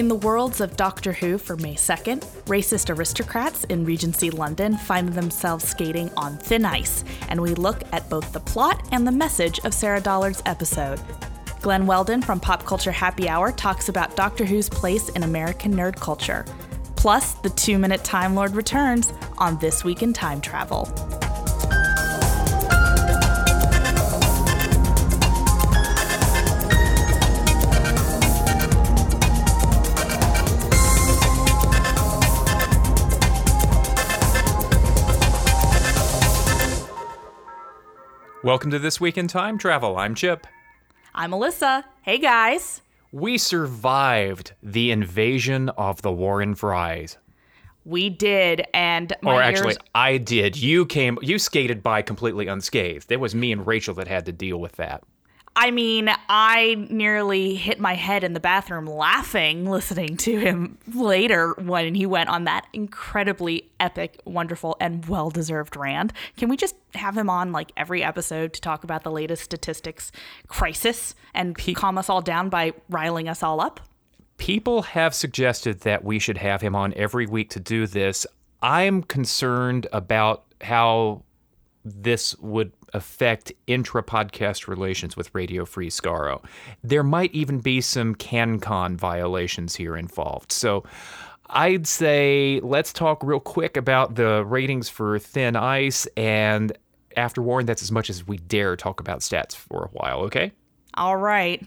In the worlds of Doctor Who for May 2nd, racist aristocrats in Regency London find themselves skating on thin ice, and we look at both the plot and the message of Sarah Dollard's episode. Glen Weldon from Pop Culture Happy Hour talks about Doctor Who's place in American nerd culture. Plus, the two minute Time Lord returns on This Week in Time Travel. Welcome to This Week in Time Travel. I'm Chip. I'm Alyssa. Hey guys. We survived the invasion of the Warren Fries. We did, and my or actually, ears- I did. You came, you skated by completely unscathed. It was me and Rachel that had to deal with that. I mean, I nearly hit my head in the bathroom laughing listening to him later when he went on that incredibly epic, wonderful, and well deserved rant. Can we just have him on like every episode to talk about the latest statistics crisis and calm us all down by riling us all up? People have suggested that we should have him on every week to do this. I'm concerned about how this would affect intra podcast relations with Radio Free Skaro. There might even be some CanCon violations here involved. So I'd say let's talk real quick about the ratings for Thin Ice. And after Warren, that's as much as we dare talk about stats for a while, okay? All right.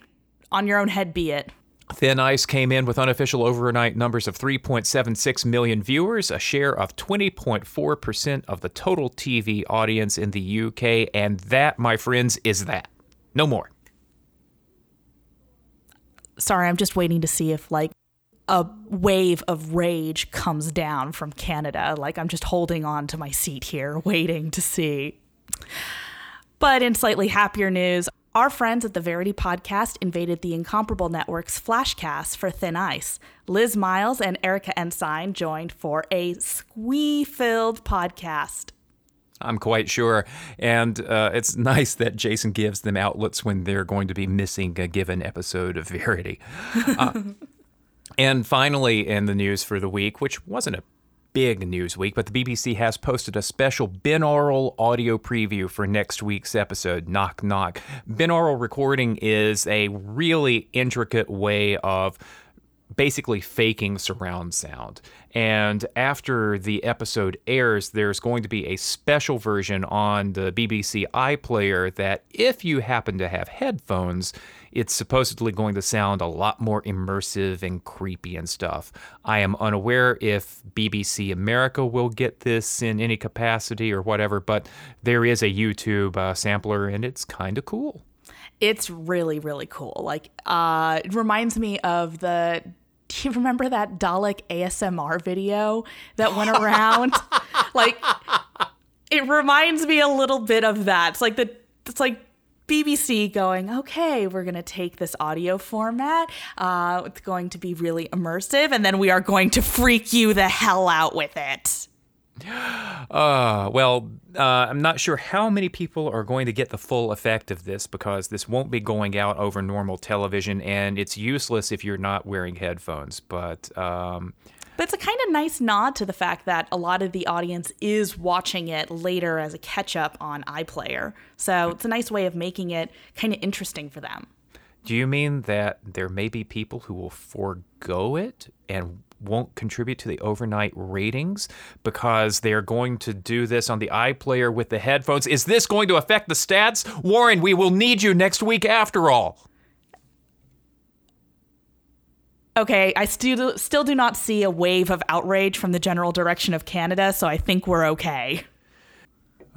On your own head be it. Thin Ice came in with unofficial overnight numbers of 3.76 million viewers, a share of 20.4% of the total TV audience in the UK, and that, my friends, is that. No more. Sorry, I'm just waiting to see if like a wave of rage comes down from Canada. Like I'm just holding on to my seat here, waiting to see. But in slightly happier news, our friends at the Verity podcast invaded the Incomparable Network's Flashcast for Thin Ice. Liz Miles and Erika Ensign joined for a squee filled podcast. I'm quite sure. And uh, it's nice that Jason gives them outlets when they're going to be missing a given episode of Verity. Uh, and finally, in the news for the week, which wasn't a big news week, but the BBC has posted a special binaural audio preview for next week's episode, Knock Knock. Binaural recording is a really intricate way of basically faking surround sound. And after the episode airs, there's going to be a special version on the BBC iPlayer that, if you happen to have headphones, it's supposedly going to sound a lot more immersive and creepy and stuff. I am unaware if BBC America will get this in any capacity or whatever, but there is a YouTube uh, sampler and it's kind of cool. It's really, really cool. Like, uh, it reminds me of the do you remember that Dalek ASMR video that went around? like it reminds me a little bit of that. It's like the it's like BBC going, okay, we're going to take this audio format. Uh, it's going to be really immersive, and then we are going to freak you the hell out with it. Uh, well, uh, I'm not sure how many people are going to get the full effect of this because this won't be going out over normal television, and it's useless if you're not wearing headphones. But um, but it's a kind of nice nod to the fact that a lot of the audience is watching it later as a catch up on iPlayer. So mm-hmm. it's a nice way of making it kind of interesting for them. Do you mean that there may be people who will forego it and won't contribute to the overnight ratings because they are going to do this on the iPlayer with the headphones? Is this going to affect the stats? Warren, we will need you next week after all. Okay, I still still do not see a wave of outrage from the general direction of Canada, so I think we're okay.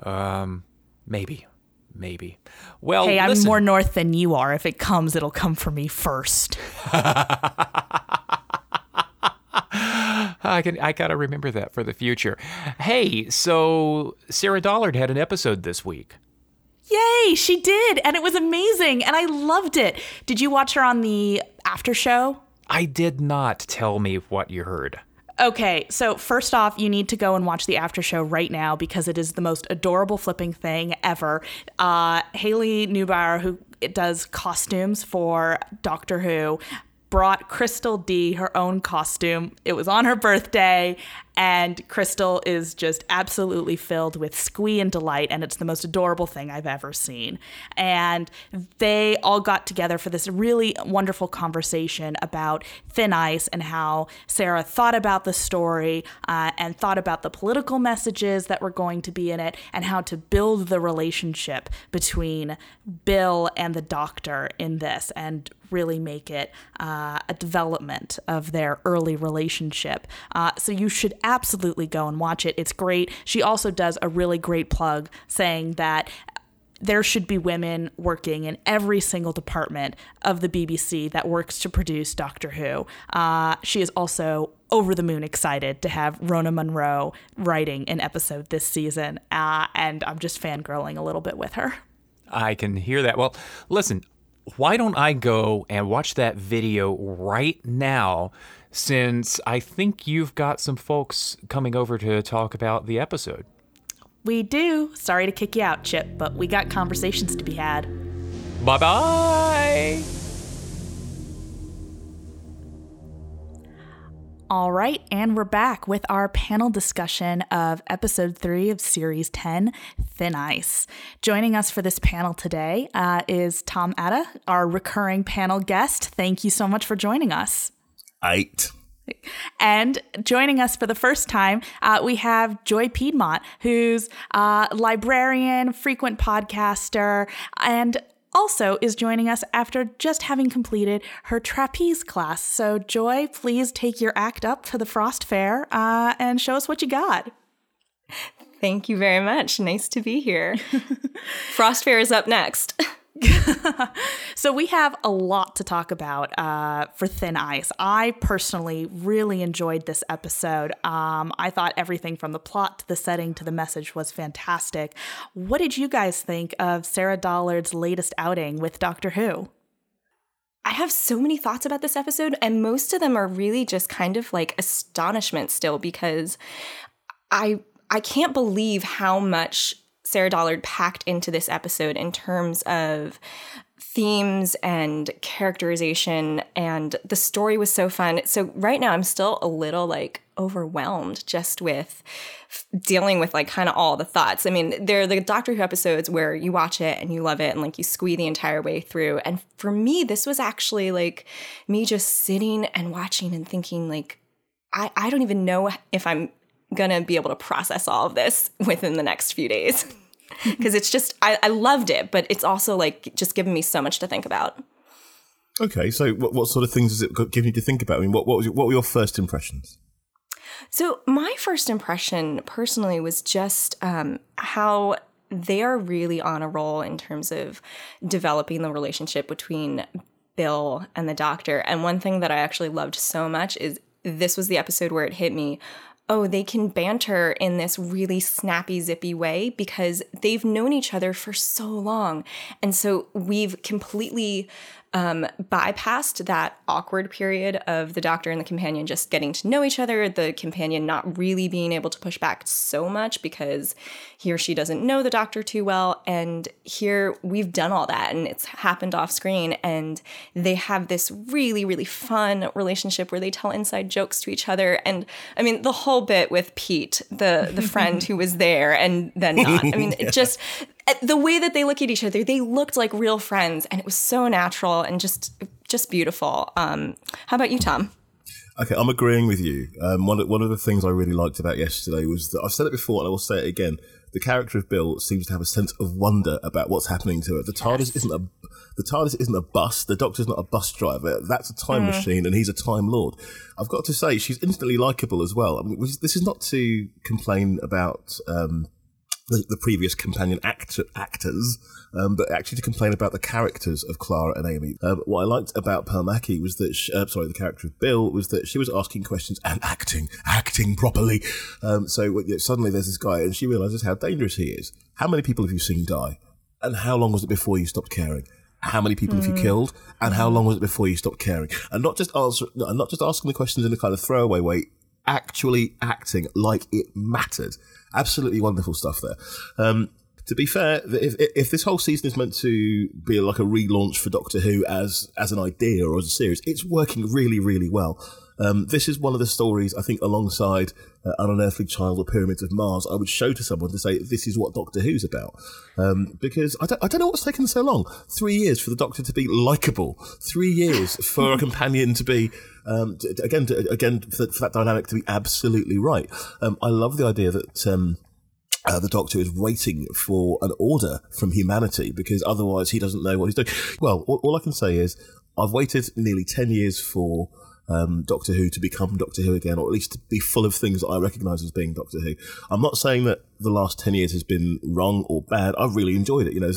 Um, maybe, maybe. Well, hey, I'm listen. more north than you are. If it comes, it'll come for me first. I can I gotta remember that for the future. Hey, so Sarah Dollard had an episode this week. Yay, she did, and it was amazing, and I loved it. Did you watch her on the after show? I did not tell me what you heard. Okay, so first off, you need to go and watch the after show right now because it is the most adorable flipping thing ever. Uh, Haley Neubauer, who does costumes for Doctor Who, brought Christel Dee her own costume. It was on her birthday, and Christel is just absolutely filled with squee and delight, and it's the most adorable thing I've ever seen. And they all got together for this really wonderful conversation about Thin Ice and how Sarah thought about the story uh, and thought about the political messages that were going to be in it, and how to build the relationship between Bill and the doctor in this, and really make it uh, a development of their early relationship. Uh, so you should absolutely go and watch it. It's great. She also does a really great plug saying that there should be women working in every single department of the BBC that works to produce Doctor Who. Uh, she is also over the moon excited to have Rona Munro writing an episode this season, uh, and I'm just fangirling a little bit with her. I can hear that. Well, listen, why don't I go and watch that video right now? Since I think you've got some folks coming over to talk about the episode. We do. Sorry to kick you out, Chip, but we got conversations to be had. Bye bye. All right, and we're back with our panel discussion of episode three of series 10, Thin Ice. Joining us for this panel today uh, is Tom Attah, our recurring panel guest. Thank you so much for joining us. Eight. And joining us for the first time, uh, we have Joy Piedmont, who's a librarian, frequent podcaster, and also is joining us after just having completed her trapeze class. So, Joy, please take your act up for the Frost Fair uh, and show us what you got. Thank you very much. Nice to be here. Frost Fair is up next. so we have a lot to talk about uh, for Thin Ice. I personally really enjoyed this episode. Um, I thought everything from the plot to the setting to the message was fantastic. What did you guys think of Sarah Dollard's latest outing with Doctor Who? I have so many thoughts about this episode, and most of them are really just kind of like astonishment still because I I can't believe how much Sarah Dollard packed into this episode in terms of themes and characterization and the story was so fun. So right now I'm still a little like overwhelmed just with dealing with like kind of all the thoughts. I mean, there are the Doctor Who episodes where you watch it and you love it and like you squee the entire way through. And for me, this was actually like me just sitting and watching and thinking like I, I don't even know if I'm gonna be able to process all of this within the next few days because it's just I, I loved it but it's also like just given me so much to think about Okay, so what, what sort of things does it give you to think about? I mean, what what, was your, what were your first impressions? So my first impression personally was just um, how they are really on a roll in terms of developing the relationship between Bill and the doctor. And one thing that I actually loved so much is this was the episode where it hit me oh, they can banter in this really snappy, zippy way because they've known each other for so long. And so we've completely um, bypassed that awkward period of the doctor and the companion just getting to know each other, the companion not really being able to push back so much because he or she doesn't know the doctor too well. And here we've done all that and it's happened off screen. And they have this really, really fun relationship where they tell inside jokes to each other. And I mean, the whole bit with Pete, the, the friend who was there and then not. I mean, yeah. it just the way that they look at each other, they looked like real friends, and it was so natural and just just beautiful. Um, how about you, Tom? Okay, I'm agreeing with you. Um, one, of, one of the things I really liked about yesterday was that I've said it before and I will say it again. The character of Bill seems to have a sense of wonder about what's happening to her. The TARDIS yes. isn't a the TARDIS isn't a bus. The Doctor's not a bus driver. That's a time mm. machine, and he's a time lord. I've got to say, she's instantly likable as well. I mean, this is not to complain about um, the, the previous companion actor, actors, um, but actually to complain about the characters of Clara and Amy. Um, what I liked about Pearl Mackie was that, she, uh, sorry, the character of Bill was that she was asking questions and acting, acting properly. Um, so you know, suddenly there's this guy, and she realizes how dangerous he is. How many people have you seen die? And how long was it before you stopped caring? How many people mm. have you hmm. killed, and how long was it before you stopped caring? And not just answer, not just asking the questions in a kind of throwaway way, actually acting like it mattered absolutely wonderful stuff there. Um, to be fair, if, if this whole season is meant to be like a relaunch for Doctor Who as as an idea or as a series, it's working really, really well. Um, this is one of the stories I think, alongside uh, An Unearthly Child or Pyramids of Mars, I would show to someone to say this is what Doctor Who's about. Um, because I don't, I don't know what's taken so long. Three years for the Doctor to be likable. Three years for a companion to be um, to, again, to, again for, for, that dynamic to be absolutely right. Um, I love the idea that. Um, uh, the Doctor is waiting for an order from humanity because otherwise he doesn't know what he's doing. Well, all, all I can say is I've waited nearly 10 years for um, Doctor Who to become Doctor Who again, or at least to be full of things that I recognise as being Doctor Who. I'm not saying that the last 10 years has been wrong or bad. I've really enjoyed it. You know,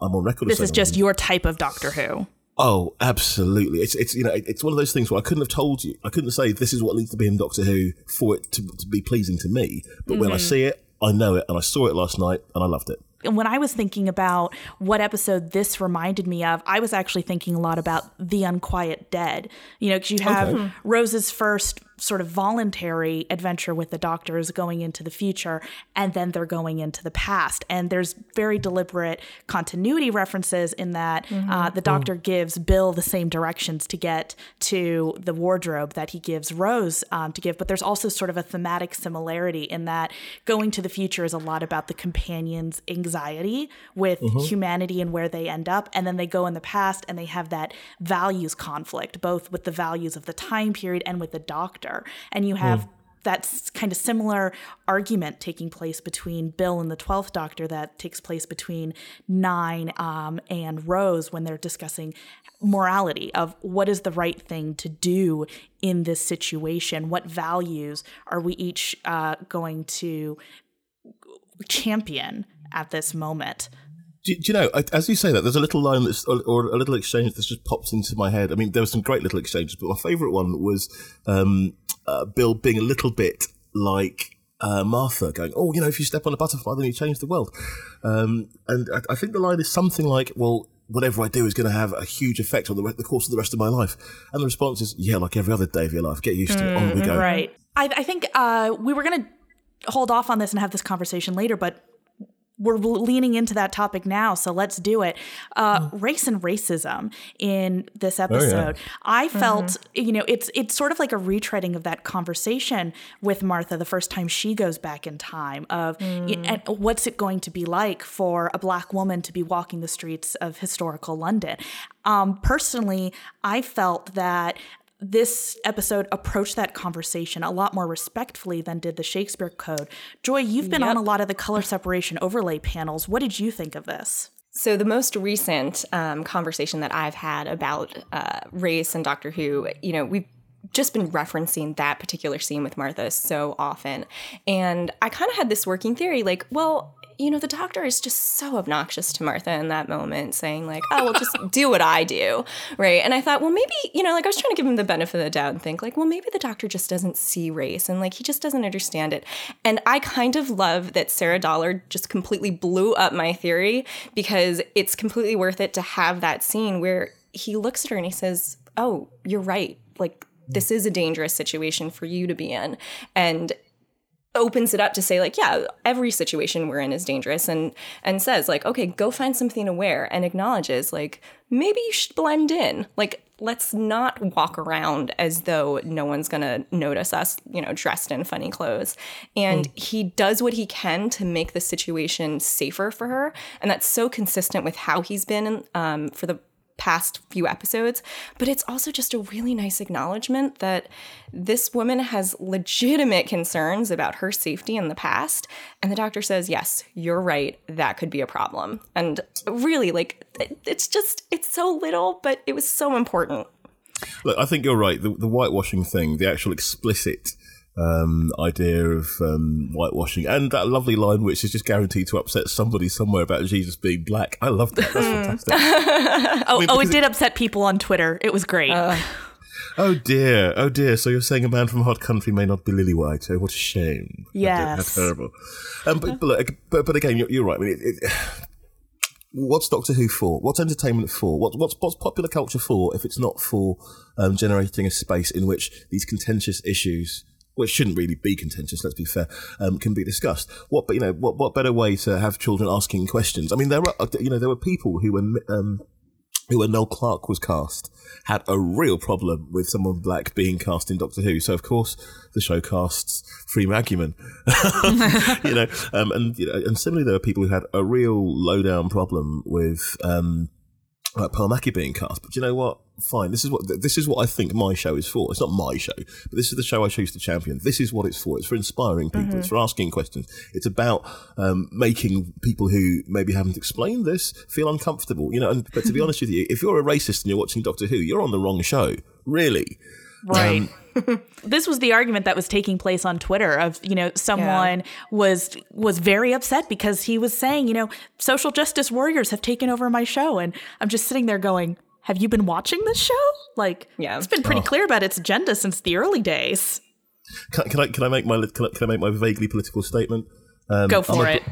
I'm on record. This is just your type of Doctor Who. Oh, absolutely! It's it's you know it's one of those things where I couldn't have told you. I couldn't say this is what needs to be in Doctor Who for it to, to be pleasing to me. But mm-hmm. when I mm-hmm. see it, I know it, and I saw it last night, and I loved it when I was thinking about what episode this reminded me of, I was actually thinking a lot about The Unquiet Dead. You know, because you have okay. Rose's first sort of voluntary adventure with the doctors going into the future and then they're going into the past and there's very deliberate continuity references in that mm-hmm. uh, the doctor mm. gives bill the same directions to get to the wardrobe that he gives rose um, to give but there's also sort of a thematic similarity in that going to the future is a lot about the companion's anxiety with mm-hmm. humanity and where they end up and then they go in the past and they have that values conflict both with the values of the time period and with the doctor and you have mm. that kind of similar argument taking place between Bill and the 12th Doctor that takes place between Nine um, and Rose when they're discussing morality of what is the right thing to do in this situation. What values are we each uh, going to champion at this moment? Do, do, you know, as you say that, there's a little line that's, or, a little exchange that's just popped into my head. I mean, there were some great little exchanges, but my favourite one was um, uh, Bill being a little bit like uh, Martha, going, "Oh, you know, if you step on a butterfly, then you change the world." Um, and I, I, think the line is something like, "Well, whatever I do is going to have a huge effect on the, re- the, course of the rest of my life." And the response is, "Yeah, like every other day of your life. Get used to it. On we go." Right. I, I think uh, we were going to hold off on this and have this conversation later, but we're leaning into that topic now, so let's do it. Uh, mm. Race and racism in this episode, oh, yeah. I felt mm-hmm. you know it's it's sort of like a retreading of that conversation with Martha the first time she goes back in time of mm. and what's it going to be like for a black woman to be walking the streets of historical London. Um, personally, I felt that this episode approached that conversation a lot more respectfully than did the Shakespeare Code. Joy, you've been yep. on a lot of the color separation overlay panels. What did you think of this? So, the most recent um, conversation that I've had about uh, race and Doctor Who, you know, we've just been referencing that particular scene with Martha so often. And I kind of had this working theory like, well, you know, the doctor is just so obnoxious to Martha in that moment, saying, like, oh, well, just do what I do. Right. And I thought, well, maybe, you know, like I was trying to give him the benefit of the doubt and think, like, well, maybe the doctor just doesn't see race and like he just doesn't understand it. And I kind of love that Sarah Dollard just completely blew up my theory because it's completely worth it to have that scene where he looks at her and he says, oh, you're right. Like, this is a dangerous situation for you to be in. And opens it up to say like yeah every situation we're in is dangerous and and says like okay go find something to wear and acknowledges like maybe you should blend in. Like let's not walk around as though no one's gonna notice us you know dressed in funny clothes. And mm. he does what he can to make the situation safer for her. And that's so consistent with how he's been um, for the past few episodes, but it's also just a really nice acknowledgement that this woman has legitimate concerns about her safety in the past. And the doctor says, Yes, you're right. That could be a problem. And really, like, it's just, it's so little, but it was so important. Look, I think you're right. The, the whitewashing thing, the actual explicit um, idea of um, whitewashing and that lovely line which is just guaranteed to upset somebody somewhere about Jesus being black. I love that. That's fantastic. oh, I mean, oh, it did upset people on Twitter. It was great. Uh. Oh dear, oh dear. So you're saying a man from a hot country may not be lily white? Oh, what a shame! Yes, how terrible. Um, but, but, but, but again, you're, you're right. I mean, it, it, what's Doctor Who for? What's entertainment for? What, what's what's popular culture for if it's not for um, generating a space in which these contentious issues which shouldn't really be contentious. Let's be fair, um, can be discussed. What, you know, what what better way to have children asking questions? I mean, there were you know there were people who were um, who, when Noel Clarke was cast, had a real problem with someone black being cast in Doctor Who. So, of course, the show casts Freema Agyeman. you know, um, and you know, and similarly, there were people who had a real low down problem with um, like Pearl Mackie being cast. But you know what? Fine. This is what this is what I think my show is for. It's not my show, but this is the show I choose to champion. This is what it's for. It's for inspiring people. Mm-hmm. It's for asking questions. It's about um, making people who maybe haven't explained this feel uncomfortable. You know. And, but to be honest with you, if you're a racist and you're watching Doctor Who, you're on the wrong show. Really. Right. Um, this was the argument that was taking place on Twitter of, you know, someone yeah. was was very upset because he was saying, you know, social justice warriors have taken over my show and I'm just sitting there going, "Have you been watching this show?" Like, yeah. it's been pretty oh. clear about its agenda since the early days. Can, can I can I make my can I, can I make my vaguely political statement? Um, Go for it.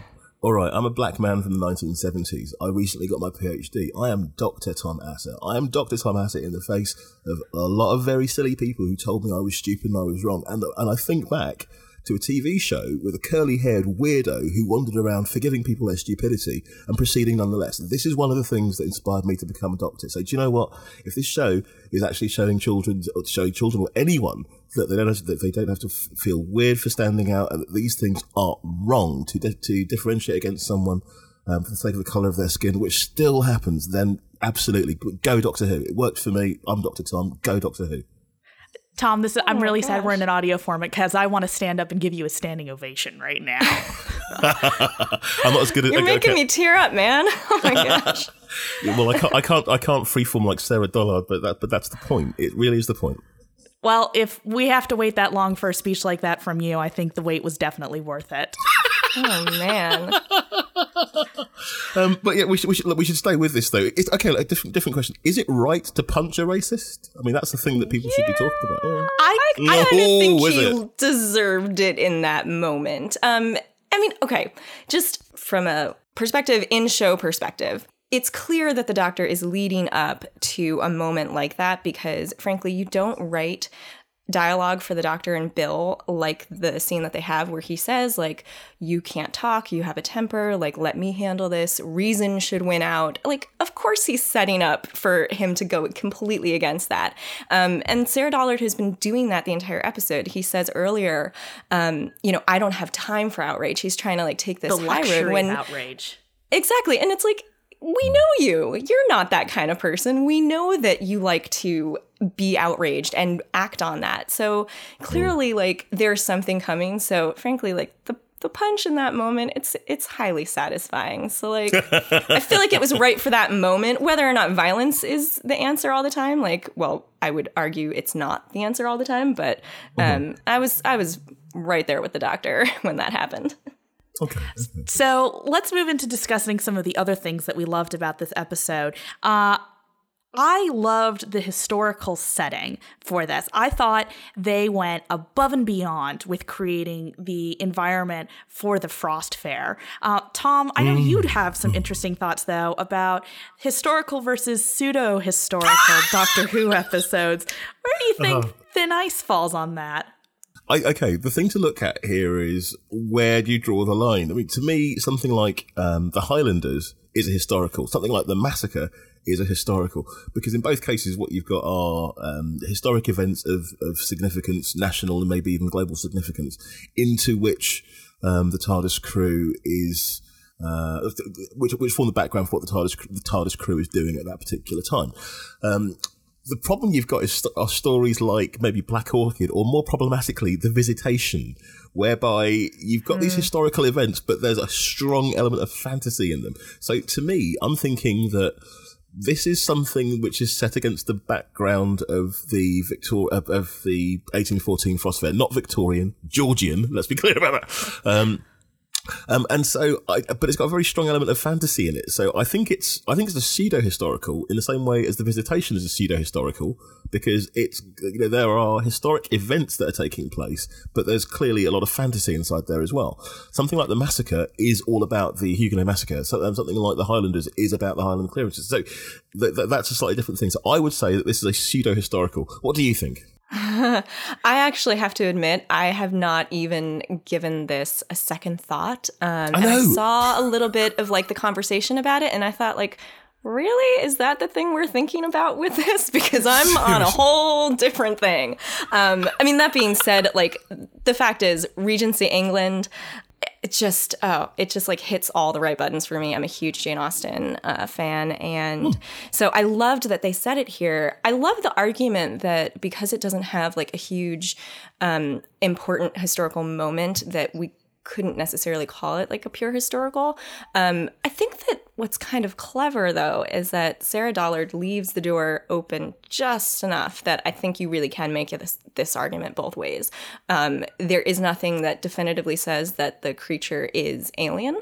All right, I'm a black man from the 1970s. I recently got my PhD. I am Dr. Tom Attah. I am Dr. Tom Attah in the face of a lot of very silly people who told me I was stupid and I was wrong. And, and I think back to a TV show with a curly haired weirdo who wandered around forgiving people their stupidity and proceeding nonetheless. This is one of the things that inspired me to become a doctor. So, do you know what? If this show is actually showing children, or showing children or anyone that they don't have to, that they don't have to feel weird for standing out and that these things are wrong to, di- to differentiate against someone um, for the sake of the colour of their skin, which still happens, then absolutely go Doctor Who. It worked for me. I'm Doctor Tom. Go Doctor Who. Tom, this is, I'm oh really gosh. sad we're in an audio format because I want to stand up and give you a standing ovation right now. I'm not as good at. You're okay, making okay. me tear up, man. Oh my gosh. well, I can't, I can't, I can't freeform like Sarah Dollard, but that, but that's the point. It really is the point. Well, if we have to wait that long for a speech like that from you, I think the wait was definitely worth it. oh man. um, but yeah, we should, we should we should stay with this though. It's, okay, like, different different question. Is it right to punch a racist? I mean, that's the thing that people yeah. should be talking about. I, I, I think he it? deserved it in that moment. Um, I mean, okay, just from a perspective in show perspective, it's clear that the doctor is leading up to a moment like that because, frankly, you don't write dialogue for the doctor and Bill, like the scene that they have where he says, like, you can't talk, you have a temper, like, let me handle this, reason should win out. Like, of course he's setting up for him to go completely against that. Um, and Sarah Dollard has been doing that the entire episode. He says earlier, um, you know, I don't have time for outrage. He's trying to like take this the high road when outrage. Exactly. And it's like, we know you. You're not that kind of person. We know that you like to be outraged and act on that. So clearly like there's something coming. So frankly like the the punch in that moment it's it's highly satisfying. So like I feel like it was right for that moment whether or not violence is the answer all the time. Like well, I would argue it's not the answer all the time, but mm-hmm. um mm-hmm. I was I was right there with the doctor when that happened. Okay. So let's move into discussing some of the other things that we loved about this episode. Uh, I loved the historical setting for this. I thought they went above and beyond with creating the environment for the Frost Fair. Uh, Tom, I know mm. you'd have some interesting thoughts, though, about historical versus pseudo historical Doctor Who episodes. Where do you think uh-huh. Thin Ice falls on that? I, okay, the thing to look at here is where do you draw the line? I mean, to me, something like um, the Highlanders is a historical. Something like the massacre is a historical because in both cases, what you've got are um, historic events of, of significance, national and maybe even global significance, into which um, the TARDIS crew is. Uh, which, which form the background for what the TARDIS, the TARDIS crew is doing at that particular time. Um, the problem you've got is st- are stories like maybe Black Orchid, or more problematically, The Visitation, whereby you've got mm. these hmm. historical events, but there's a strong element of fantasy in them. So to me, I'm thinking that this is something which is set against the background of the Victor of, of the 1814 Frost Fair, not Victorian, Georgian. Let's be clear about that. Um, um, and so, I, but it's got a very strong element of fantasy in it. So I think it's, I think it's a pseudo historical in the same way as the Visitation is a pseudo historical because it's, you know, there are historic events that are taking place, but there's clearly a lot of fantasy inside there as well. Something like the massacre is all about the Huguenot massacre. Um, something like the Highlanders is about the Highland clearances. So th- th- that's a slightly different thing. So I would say that this is a pseudo historical. What do you think? I actually have to admit, I have not even given this a second thought. Um, I, I saw a little bit of like the conversation about it, and I thought, like, really? Is that the thing we're thinking about with this? Because i'm on a whole different thing. Um, i mean that being said like the fact is regency england it just oh it just like hits all the right buttons for me i'm a huge jane austen uh, fan and so i loved that they said it here i love the argument that because it doesn't have like a huge um, important historical moment that we couldn't necessarily call it like a pure historical. Um, I think that what's kind of clever though is that Sarah Dollard leaves the door open just enough that I think you really can make this this argument both ways. Um, there is nothing that definitively says that the creature is alien.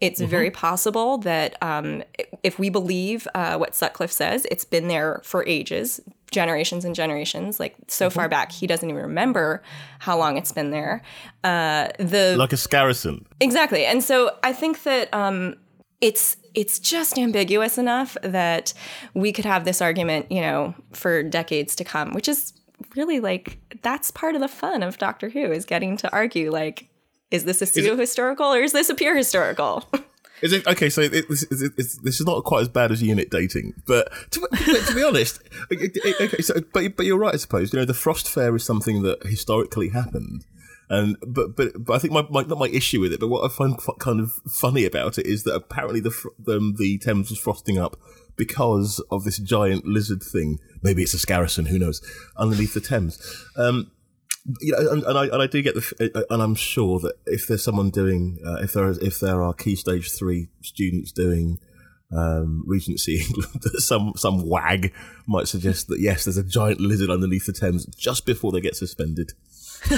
It's mm-hmm. very possible that um, if we believe uh, what Sutcliffe says, it's been there for ages generations and generations, like so mm-hmm. far back, he doesn't even remember how long it's been there. Uh, the like a Skarasen, exactly. And so I think that um, it's it's just ambiguous enough that we could have this argument, you know, for decades to come, which is really like that's part of the fun of Doctor Who is getting to argue like is this a pseudo historical or is this a pure historical? Is it okay? So it, it, it, this is not quite as bad as unit dating, but to, to be honest, okay. So, but but you're right. I suppose you know the frost fair is something that historically happened, and but but but I think my, my not my issue with it, but what I find kind of funny about it is that apparently the the, the Thames was frosting up because of this giant lizard thing. Maybe it's a Skarasen, who knows? Underneath the Thames. Um, you know, and, and, I and I do get the uh, and I'm sure that if there's someone doing uh, if there is if there are key stage three students doing um, Regency England, that some some wag might suggest that yes, there's a giant lizard underneath the Thames just before they get suspended.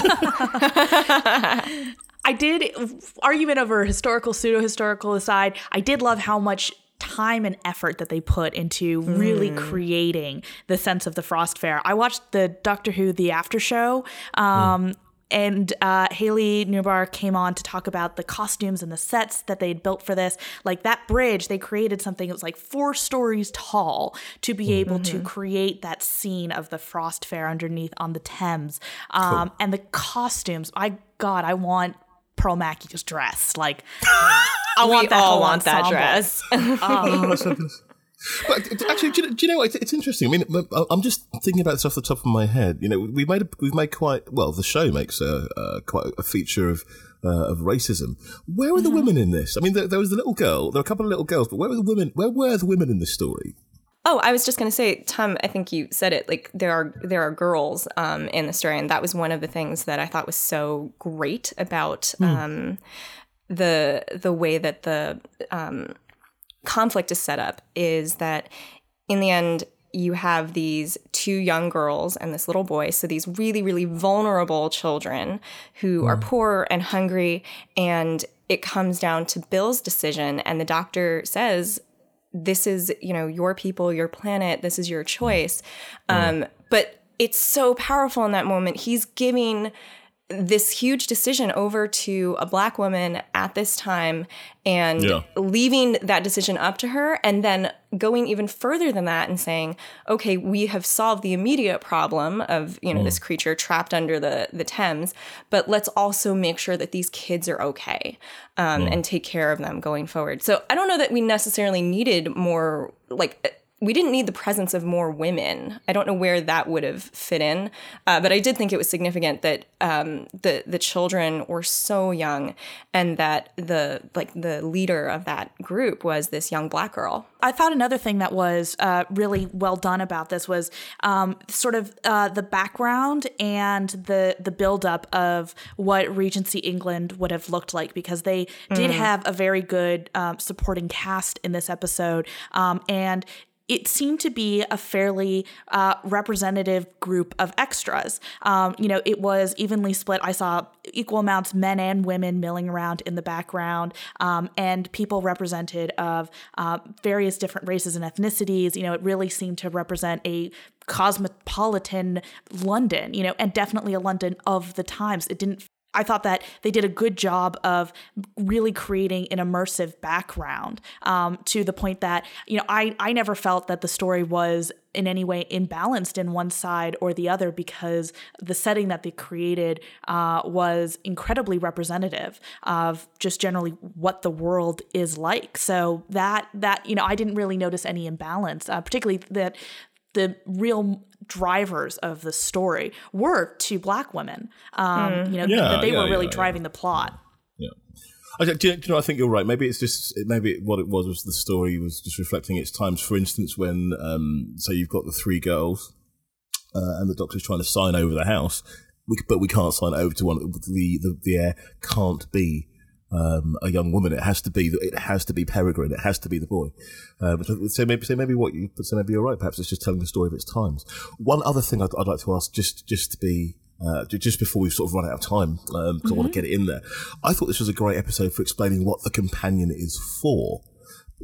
I did argument over historical pseudo historical aside. I did love how much time and effort that they put into really mm. creating the sense of the Frost Fair. I watched the Doctor Who The After Show. Um, mm. And uh, Haley Newbar came on to talk about the costumes and the sets that they'd built for this. Like that bridge, they created something that was like four stories tall to be able mm-hmm. to create that scene of the Frost Fair underneath on the Thames. Um, cool. And the costumes, I God, I want Pearl Mackie's dress. Like I want that all want ensemble. that dress. um, but actually, do you, know, do you know what? It's, it's, interesting. I mean, I'm just thinking about this off the top of my head. You know, we made a, we've made quite well. The show makes a, a quite a feature of uh, of racism. Where were the mm-hmm. women in this? I mean, there, there, was the little girl. There were a couple of little girls, but where were the women? Where were the women in this story? Oh, I was just going to say, Tom. I think you said it. Like there are there are girls um, in the story, and that was one of the things that I thought was so great about. Mm. Um, the the way that the um, conflict is set up is that in the end you have these two young girls and this little boy so these really really vulnerable children who mm. are poor and hungry and it comes down to bill's decision and the doctor says this is you know your people your planet this is your choice mm. um, but it's so powerful in that moment he's giving this huge decision over to a black woman at this time and yeah. leaving that decision up to her and then going even further than that and saying okay we have solved the immediate problem of you know mm. this creature trapped under the the thames but let's also make sure that these kids are okay um, mm. and take care of them going forward so i don't know that we necessarily needed more like we didn't need the presence of more women. I don't know where that would have fit in, uh, but I did think it was significant that um, the the children were so young, and that the like the leader of that group was this young black girl. I thought another thing that was uh, really well done about this was um, sort of uh, the background and the the buildup of what Regency England would have looked like because they mm. did have a very good um, supporting cast in this episode, um, and it seemed to be a fairly uh, representative group of extras. Um, you know, it was evenly split. I saw equal amounts men and women milling around in the background, um, and people represented of uh, various different races and ethnicities. You know, it really seemed to represent a cosmopolitan London. You know, and definitely a London of the times. It didn't I thought that they did a good job of really creating an immersive background um, to the point that, you know, I, I never felt that the story was in any way imbalanced in one side or the other because the setting that they created uh, was incredibly representative of just generally what the world is like. So that that you know I didn't really notice any imbalance, uh, particularly that the real drivers of the story were two black women. Um, You know, Yeah, that they yeah, were really yeah, yeah. driving the plot. Yeah. I, do, you- do you know? I think you're right. Maybe it's just maybe what it was was the story was just reflecting its times. For instance, when um, so you've got the three girls, uh, and the doctor's trying to sign over the house, we, but we can't sign it over to one. The the, the heir can't be. Um, a young woman. It has to be. It has to be Peregrine. It has to be the boy. Um, so, maybe, so maybe what you. So maybe you're right. Perhaps it's just telling the story of its times. One other thing I'd, I'd like to ask, just just to be uh, just before we sort of run out of time, because I want to get it in there. I thought this was a great episode for explaining what the companion is for.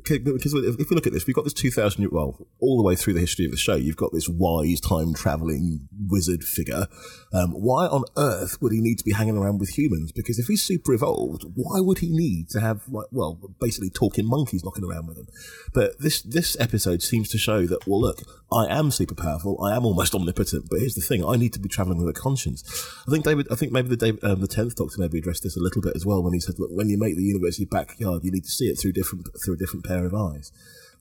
Because if we look at this, we've got this 2000 year, well, all the way through the history of the show, you've got this wise time traveling wizard figure. Um, why on earth would he need to be hanging around with humans? Because if he's super evolved, why would he need to have, like, well, basically talking monkeys knocking around with him? But this, this episode seems to show that, well, look, I am super powerful. I am almost omnipotent. But here's the thing: I need to be traveling with a conscience. I think David. I think maybe the David, um, the tenth Doctor maybe addressed this a little bit as well when he said, "Look, when you make the universe your backyard, you need to see it through different through a different pair of eyes."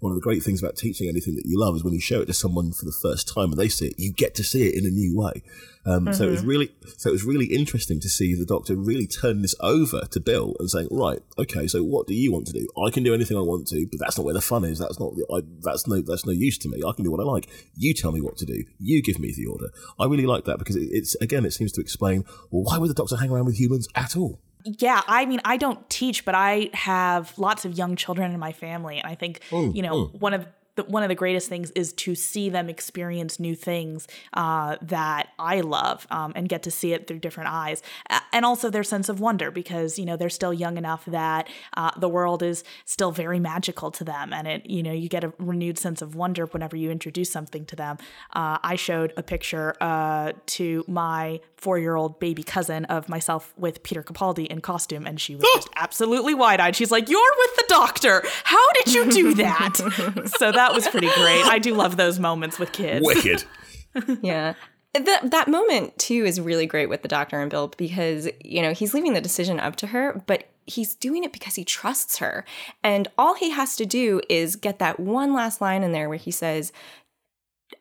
One of the great things about teaching anything that you love is when you show it to someone for the first time and they see it, you get to see it in a new way. Um, So it was really, so it was really interesting to see the Doctor really turn this over to Bill and saying, "Right, okay, so what do you want to do? I can do anything I want to, but that's not where the fun is. That's not, the, I, that's no, that's no use to me. I can do what I like. You tell me what to do. You give me the order." I really like that because it, it's again, it seems to explain well, why would the Doctor hang around with humans at all? Yeah, I mean, I don't teach, but I have lots of young children in my family, and I think you know one of the, one of the greatest things is to see them experience new things uh, that I love um, and get to see it through different eyes, and also their sense of wonder because you know they're still young enough that uh, the world is still very magical to them, and it you know you get a renewed sense of wonder whenever you introduce something to them. Uh, I showed a picture uh, to my four year old baby cousin of myself with Peter Capaldi in costume, and she was just absolutely wide eyed. She's like, You're with the doctor. How did you do that? so that was pretty great. I do love those moments with kids. Wicked. Yeah. That that moment too is really great with the doctor and Bill because you know he's leaving the decision up to her, but he's doing it because he trusts her, and all he has to do is get that one last line in there where he says,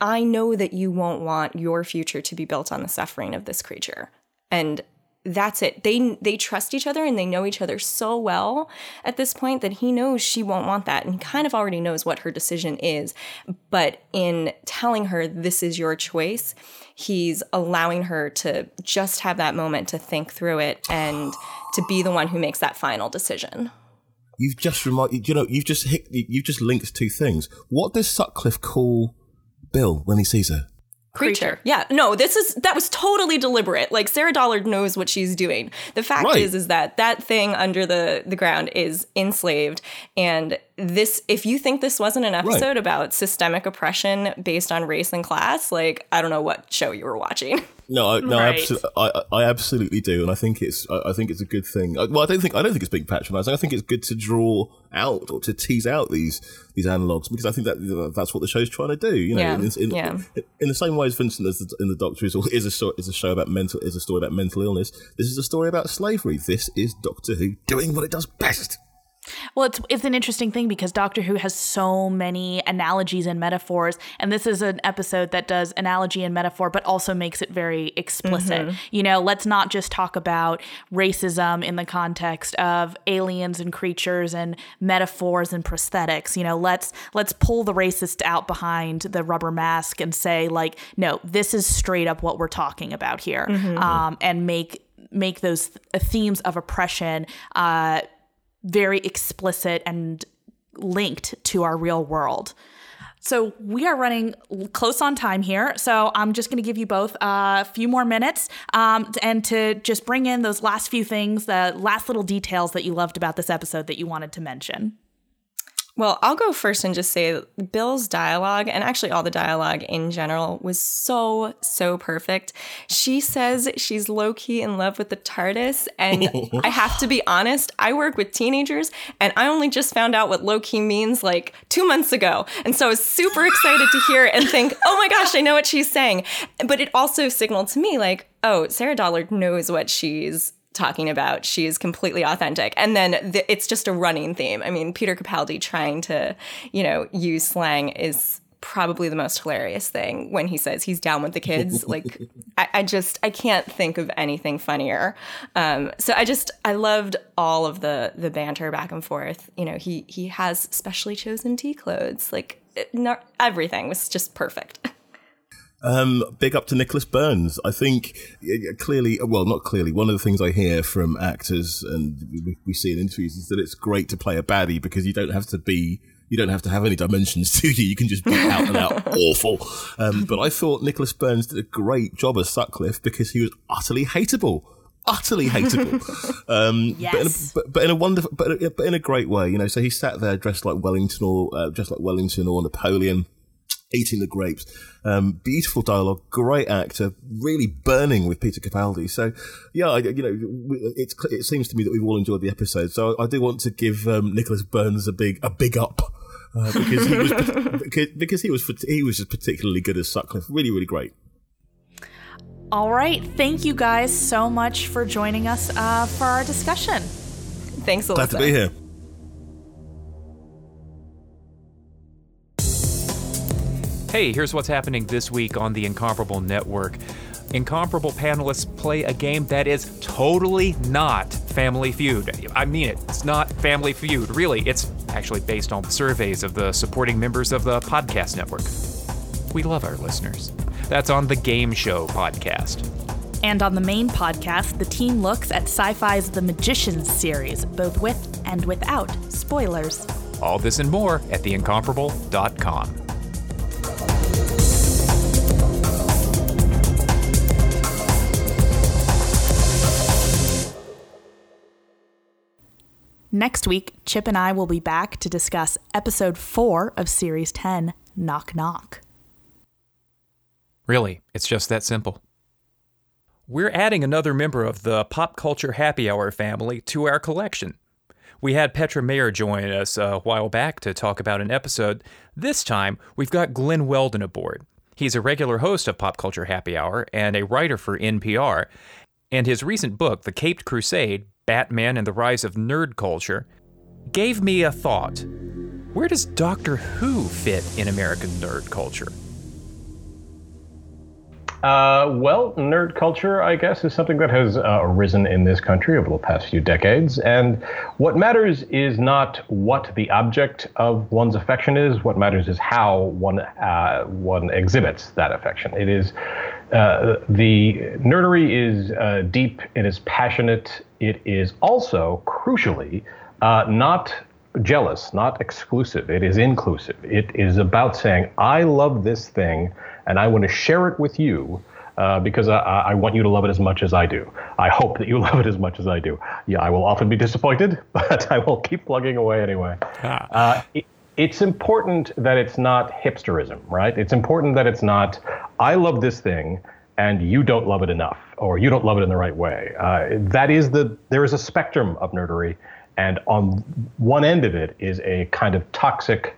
"I know that you won't want your future to be built on the suffering of this creature," and that's it. They they trust each other and they know each other so well at this point that he knows she won't want that and kind of already knows what her decision is. But in telling her this is your choice, he's allowing her to just have that moment to think through it and to be the one who makes that final decision. You've just reminded you know you've just hit, you've just linked two things. What does Sutcliffe call Bill when he sees her? Creature. Yeah, no, this is that was totally deliberate. Like Sarah Dollard knows what she's doing. The fact Right. is, is that that thing under the the ground is enslaved, and this. If you think this wasn't an episode about systemic oppression based on race and class, like I don't know what show you were watching. No, I, no, I, Right. abso- I, I absolutely do, and I think it's I, I think it's a good thing. Well, I don't think I don't think it's being patronising. I think it's good to draw out or to tease out these these analogues because I think that that's what the show's trying to do. You know, Yeah, in, in, yeah. in, the same way as Vincent as the, in the Doctor is, is a sto- is a show about mental is a story about mental illness. This is a story about slavery. This is Doctor Who doing what it does best. Well, it's it's an interesting thing because Doctor Who has so many analogies and metaphors, and this is an episode that does analogy and metaphor, but also makes it very explicit. You know, let's not just talk about racism in the context of aliens and creatures and metaphors and prosthetics. You know, let's let's pull the racist out behind the rubber mask and say like, no, this is straight up what we're talking about here, um, and make make those th- themes of oppression. Uh, very explicit and linked to our real world. So we are running close on time here. So I'm just going to give you both a few more minutes um, and to just bring in those last few things, the last little details that you loved about this episode that you wanted to mention. Well, I'll go first and just say Bill's dialogue, and actually all the dialogue in general, was so, so perfect. She says she's low key in love with the TARDIS. And oh. I have to be honest, I work with teenagers, and I only just found out what low key means like two months ago. And so I was super excited to hear it and think, oh my gosh, I know what she's saying. But it also signaled to me, like, oh, Sarah Dollard knows what she's talking about. She is completely authentic. And then th- it's just a running theme. I mean, Peter Capaldi trying to, you know, use slang is probably the most hilarious thing when he says he's down with the kids. like, I, I, just, I can't think of anything funnier. Um, so I just, I loved all of the the banter back and forth. You know, he he has specially chosen tea clothes. Like, it, not, everything was just perfect. Um, big up to Nicholas Burns. I think clearly, well, not clearly. One of the things I hear from actors and we see in interviews is that it's great to play a baddie because you don't have to be, you don't have to have any dimensions to you. You can just be out and out awful. Um, but I thought Nicholas Burns did a great job as Sutcliffe because he was utterly hateable utterly hateable. Um, yes. but, in a, but, but, in a wonderful, but, but in a great way, you know. So he sat there dressed like Wellington or uh, dressed like Wellington or Napoleon, eating the grapes. Um, beautiful dialogue, great actor, really burning with Peter Capaldi. So, yeah, I, you know, it's it seems to me that we've all enjoyed the episode. So I, I do want to give um, Nicholas Burns a big a big up. Uh, because he was because, because he was he was just particularly good as Sutcliffe, really really great. All right, thank you guys so much for joining us uh, for our discussion. Thanks, Alyssa. Glad to be here. Hey, here's what's happening this week on the Incomparable Network. Incomparable panelists play a game that is totally not Family Feud. I mean it, it's not Family Feud. Really, it's actually based on surveys of the supporting members of the podcast network. We love our listeners. That's on the Game Show podcast. And on the main podcast, the team looks at sci fi's The Magicians series, both with and without spoilers. All this and more at theincomparable.com. Next week, Chip and I will be back to discuss episode 4 of series 10, Knock Knock. Really, it's just that simple. We're adding another member of the Pop Culture Happy Hour family to our collection. We had Petra Mayer join us a while back to talk about an episode. This time, we've got Glen Weldon aboard. He's a regular host of Pop Culture Happy Hour and a writer for NPR. And his recent book, The Caped Crusade Batman and the Rise of Nerd Culture, gave me a thought. Where does Doctor Who fit in American nerd culture? Uh, well, nerd culture, I guess, is something that has uh, arisen in this country over the past few decades. And what matters is not what the object of one's affection is. What matters is how one uh, one exhibits that affection. It is uh, the nerdery is uh, deep. It is passionate. It is also crucially uh, not jealous, not exclusive. It is inclusive. It is about saying, I love this thing and I want to share it with you. Uh, because I, I, want you to love it as much as I do. I hope that you love it as much as I do. Yeah, I will often be disappointed, but I will keep plugging away anyway. Ah. Uh, it, it's important that it's not hipsterism, right? It's important that it's not, I love this thing and you don't love it enough or you don't love it in the right way. Uh, that is the, there is a spectrum of nerdery. And on one end of it is a kind of toxic,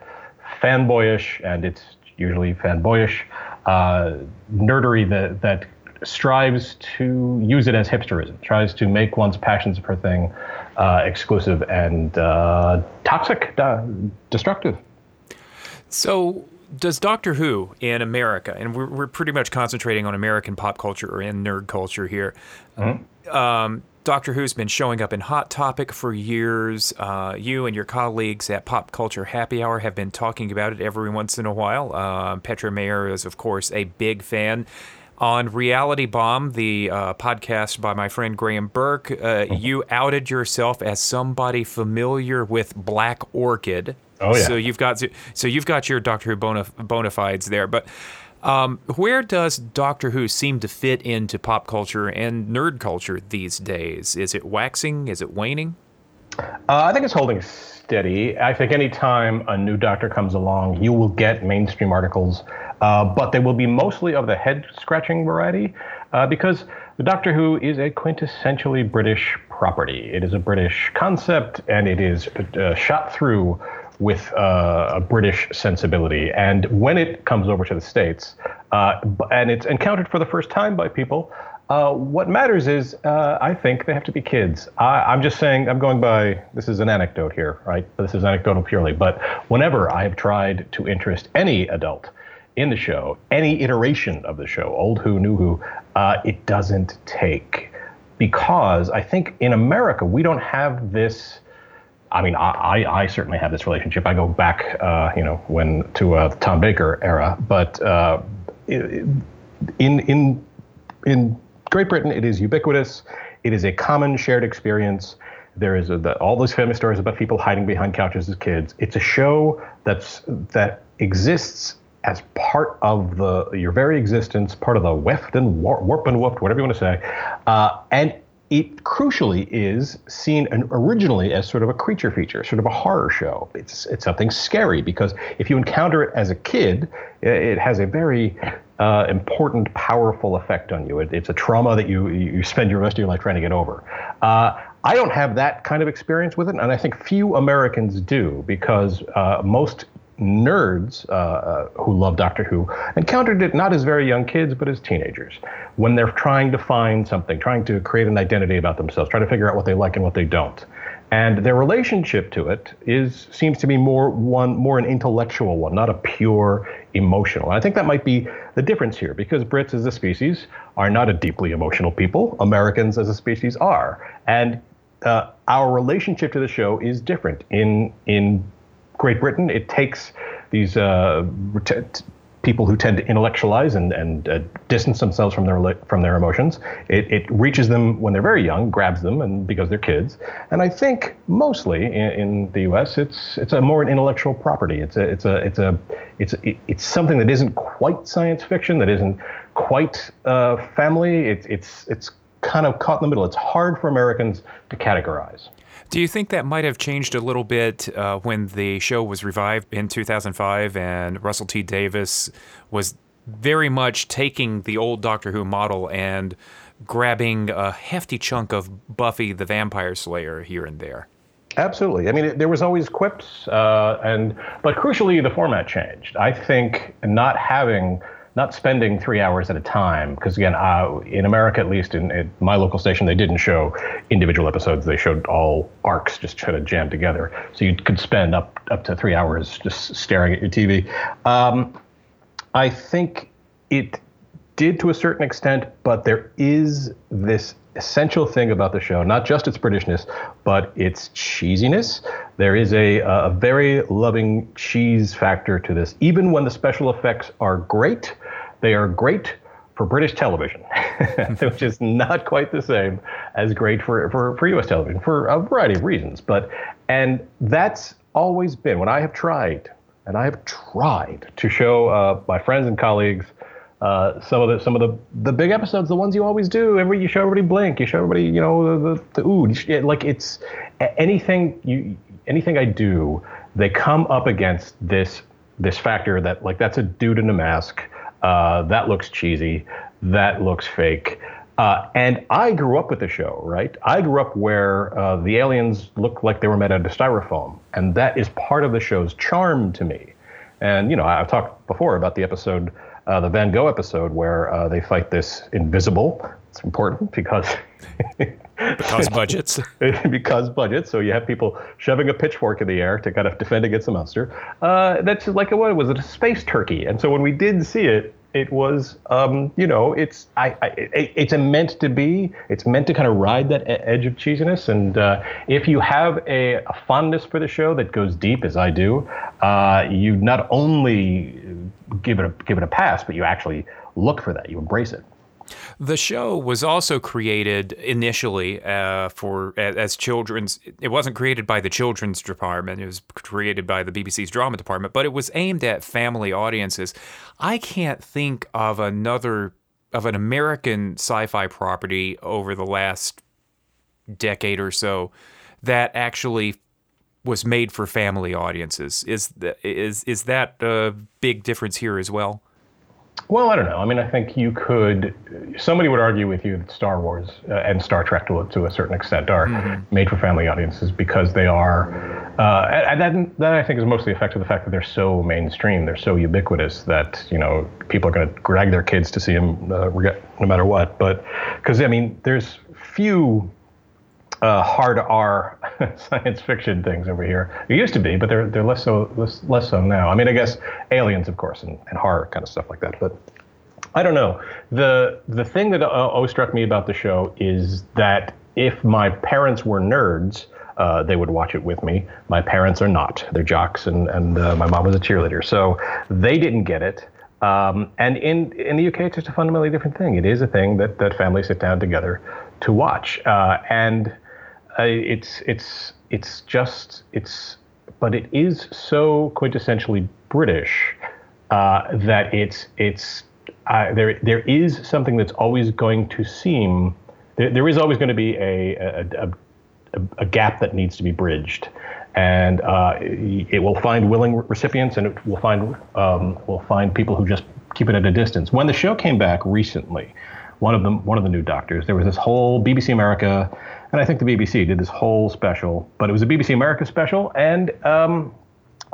fanboyish, and it's usually fanboyish uh, nerdery that that strives to use it as hipsterism, tries to make one's passions for thing uh, exclusive and uh, toxic, uh, destructive. So, does Doctor Who in America, and we're, we're pretty much concentrating on American pop culture or in nerd culture here, mm-hmm. um, Doctor Who's been showing up in Hot Topic for years. Uh, you and your colleagues at Pop Culture Happy Hour have been talking about it every once in a while. Uh, Petra Mayer is, of course, a big fan. On Reality Bomb, the uh, podcast by my friend Graeme Burk, uh, mm-hmm. you outed yourself as somebody familiar with Black Orchid. Oh yeah. So you've got so you've got your Doctor Who bona, bona fides there, but um, where does Doctor Who seem to fit into pop culture and nerd culture these days? Is it waxing? Is it waning? Uh, I think it's holding steady. I think anytime a new doctor comes along, you will get mainstream articles, uh, but they will be mostly of the head scratching variety uh, because the Doctor Who is a quintessentially British property. It is a British concept and it is uh, shot through with uh, a British sensibility. And when it comes over to the States, uh, and it's encountered for the first time by people, uh, what matters is, uh, I think they have to be kids. I, am just saying, I'm going by, this is an anecdote here, right? This is anecdotal purely. But whenever I have tried to interest any adult in the show, any iteration of the show, old Who, new Who, uh, it doesn't take. Because I think in America, we don't have this. I mean, I, I certainly have this relationship. I go back, uh, you know, when to uh, the Tom Baker era, but in in in Great Britain, it is ubiquitous. It is a common shared experience. There is a, the, all those famous stories about people hiding behind couches as kids. It's a show that's that exists as part of the your very existence, part of the weft and warp, warp and whooped, whatever you want to say, uh, and it crucially is seen originally as sort of a creature feature, sort of a horror show. It's it's something scary because if you encounter it as a kid, it has a very uh, important, powerful effect on you. It, it's a trauma that you you spend your rest of your life trying to get over. Uh, I don't have that kind of experience with it, and I think few Americans do because uh, most nerds uh, uh, who love Doctor Who encountered it not as very young kids, but as teenagers, when they're trying to find something, trying to create an identity about themselves, trying to figure out what they like and what they don't. And their relationship to it is seems to be more one more an intellectual one, not a pure emotional. And I think that might be the difference here, because Brits as a species are not a deeply emotional people. Americans as a species are, and uh, our relationship to the show is different in in Great Britain, it takes these uh, people who tend to intellectualize and, and uh, distance themselves from their from their emotions. It, it reaches them when they're very young, grabs them, and because they're kids. And I think mostly in, in the U.S., it's it's a more an intellectual property. It's a it's a it's a it's it's something that isn't quite science fiction, that isn't quite uh, family. It's it's it's kind of caught in the middle. It's hard for Americans to categorize. Do you think that might have changed a little bit uh, when the show was revived in 2005 and Russell T Davies was very much taking the old Doctor Who model and grabbing a hefty chunk of Buffy the Vampire Slayer here and there? Absolutely. I mean, it, there was always quips, uh, and but crucially, the format changed. I think not having not spending three hours at a time. Because again, uh, in America, at least in, in, my local station, they didn't show individual episodes. They showed all arcs just kind of jammed together. So you could spend up up to three hours just staring at your TV. Um, I think it did to a certain extent, but there is this essential thing about the show, not just its Britishness, but its cheesiness. There is a, a very loving cheese factor to this. Even when the special effects are great, they are great for British television, which is not quite the same as great for, for, for US television for a variety of reasons. But and that's always been when I have tried, and I have tried to show uh, my friends and colleagues uh, some of the some of the the big episodes, the ones you always do. Every you show everybody Blink, you show everybody, you know, the the, the ooh, like it's anything you anything I do, they come up against this this factor that like that's a dude in a mask uh, that looks cheesy. That looks fake. Uh, and I grew up with the show, right? I grew up where uh, the aliens looked like they were made out of styrofoam, and that is part of the show's charm to me. And you know, I've talked before about the episode, uh, the Van Gogh episode, where uh, they fight this invisible. It's important because because budgets. because budgets. So you have people shoving a pitchfork in the air to kind of defend against the monster. Uh, that's like a, what was it? A space turkey. And so when we did see it, it was, um, you know, it's I, I it, it's meant to be. It's meant to kind of ride that edge of cheesiness. And uh, if you have a, a, fondness for the show that goes deep, as I do, uh, you not only give it a give it a pass, but you actually look for that. You embrace it. The show was also created initially uh, for as children's. It wasn't created by the children's department. It was created by the BBC's drama department, but it was aimed at family audiences. I can't think of another of an American sci-fi property over the last decade or so that actually was made for family audiences. Is is is that a big difference here as well? Well, I don't know. I mean, I think you could. Somebody would argue with you that Star Wars uh, and Star Trek, to, to a certain extent, are mm-hmm. made for family audiences because they are. Uh, and that, that I think is mostly affected the fact that they're so mainstream, they're so ubiquitous that you know people are going to drag their kids to see them uh, no matter what. But because I mean, there's few uh, hard R science fiction things over here. It used to be, but they're they're less so less, less so now. I mean, I guess aliens, of course, and, and horror kind of stuff like that. But I don't know. the The thing that uh, always struck me about the show is that if my parents were nerds. Uh, they would watch it with me. My parents are not. They're jocks, and, and uh, my mom was a cheerleader. So they didn't get it. Um, and in, in the UK, it's just a fundamentally different thing. It is a thing that, that families sit down together to watch. Uh, and it's it's it's just it's but it is so quintessentially British uh, that it's it's uh, there there is something that's always going to seem there, there is always going to be a a, a a, gap that needs to be bridged, and uh, it will find willing recipients, and it will find um, will find people who just keep it at a distance. When the show came back recently, one of them one of the new doctors, there was this whole BBC America and I think the BBC did this whole special, but it was a BBC America special, and um,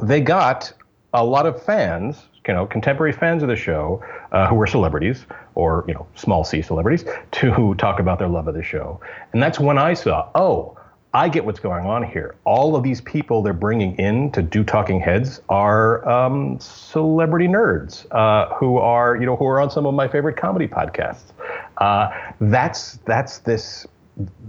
they got a lot of fans, you know, contemporary fans of the show, uh, who were celebrities or you know small C celebrities, to talk about their love of the show, and that's when I saw, oh. I get what's going on here. All of these people they're bringing in to do talking heads are um, celebrity nerds uh, who are, you know, who are on some of my favorite comedy podcasts. Uh, that's that's this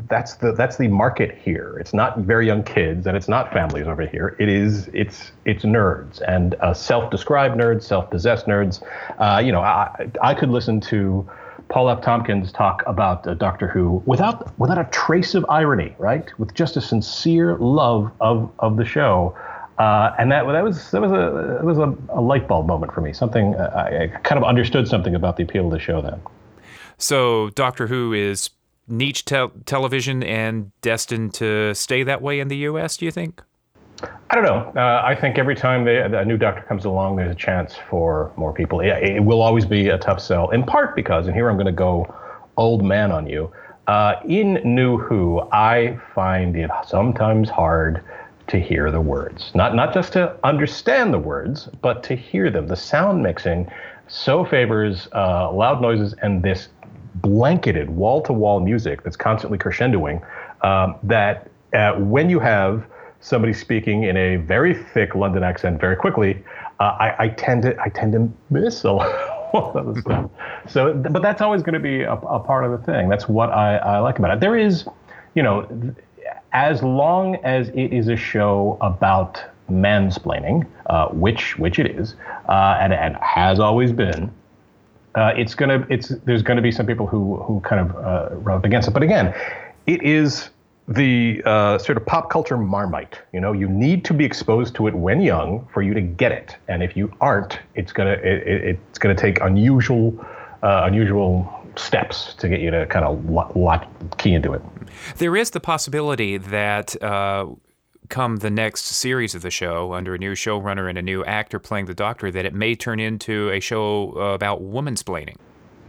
that's the that's the market here. It's not very young kids and it's not families over here. It is it's it's nerds and uh, self-described nerds, self-possessed nerds. Uh, you know, I I could listen to Paul F. Tompkins talk about uh, Doctor Who without without a trace of irony, right? With just a sincere love of of the show. Uh, and that that was that was a that was a, a light bulb moment for me. Something uh, I, I kind of understood something about the appeal of the show then. So Doctor Who is niche te- television and destined to stay that way in the U.S. Do you think? I don't know. Uh, I think every time they, a new doctor comes along, there's a chance for more people. It, it will always be a tough sell, in part because, and here I'm going to go old man on you. Uh, in New Who, I find it sometimes hard to hear the words. Not not just to understand the words, but to hear them. The sound mixing so favors uh, loud noises and this blanketed wall to wall music that's constantly crescendoing. Um, that uh, when you have somebody speaking in a very thick London accent very quickly, uh, I, I, tend to I tend to miss a lot of stuff. So, but that's always going to be a, a, part of the thing. That's what I, I like about it. There is, you know, as long as it is a show about mansplaining, uh, which which it is, uh, and, and has always been uh, it's gonna it's there's gonna be some people who who kind of uh, rub against it. But again, it is the uh, sort of pop culture marmite. You know, you need to be exposed to it when young for you to get it, and if you aren't, it's gonna it, it's gonna take unusual uh, unusual steps to get you to kind of lock, key into it. There is the possibility that uh, come the next series of the show under a new showrunner and a new actor playing the doctor that it may turn into a show about womansplaining.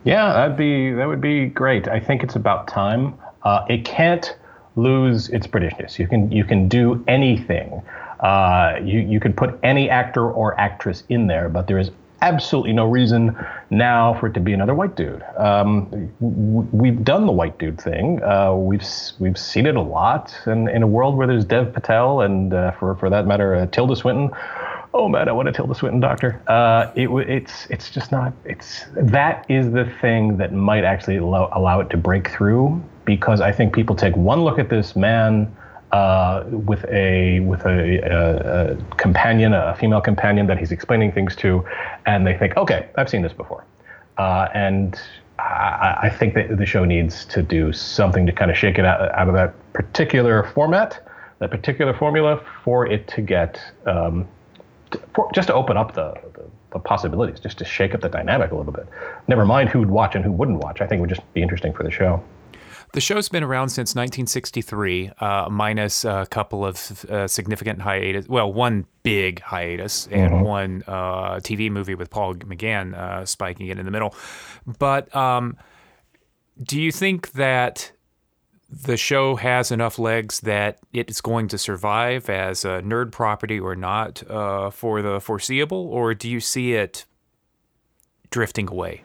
Yeah, that'd be that would be great. I think it's about time. Uh, it can't lose its Britishness. You can you can do anything. Uh, you you can put any actor or actress in there, but there is absolutely no reason now for it to be another white dude. Um, we've done the white dude thing. Uh, we've we've seen it a lot, and in a world where there's Dev Patel and uh, for for that matter uh, Tilda Swinton. Oh man, I want a Tilda Swinton doctor. Uh, it, it's it's just not. It's that is the thing that might actually allow, allow it to break through because I think people take one look at this man uh, with a with a, a, a, companion, a female companion that he's explaining things to, and they think, okay, I've seen this before, uh, and I, I, think that the show needs to do something to kind of shake it out, out of that particular format, that particular formula, for it to get um, to, for, just to open up the, the, the possibilities, just to shake up the dynamic a little bit. Never mind who would watch and who wouldn't watch. I think it would just be interesting for the show. The show's been around since 1963, uh, minus a couple of uh, significant hiatus. Well, one big hiatus and one uh, TV movie with Paul McGann uh, spiking it in the middle. But um, do you think that the show has enough legs that it's going to survive as a nerd property or not uh, for the foreseeable, or do you see it drifting away?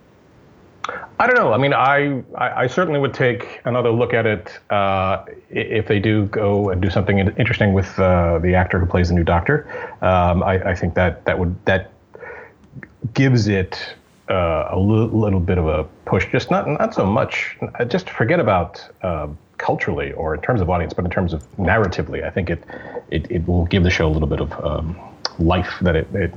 I don't know. I mean, I, I, I certainly would take another look at it uh, if they do go and do something interesting with uh, the actor who plays the new Doctor. Um, I, I think that that would that gives it uh, a l- little bit of a push. Just not not so much. Just forget about uh, culturally or in terms of audience, but in terms of narratively, I think it it, it will give the show a little bit of um, life that it, it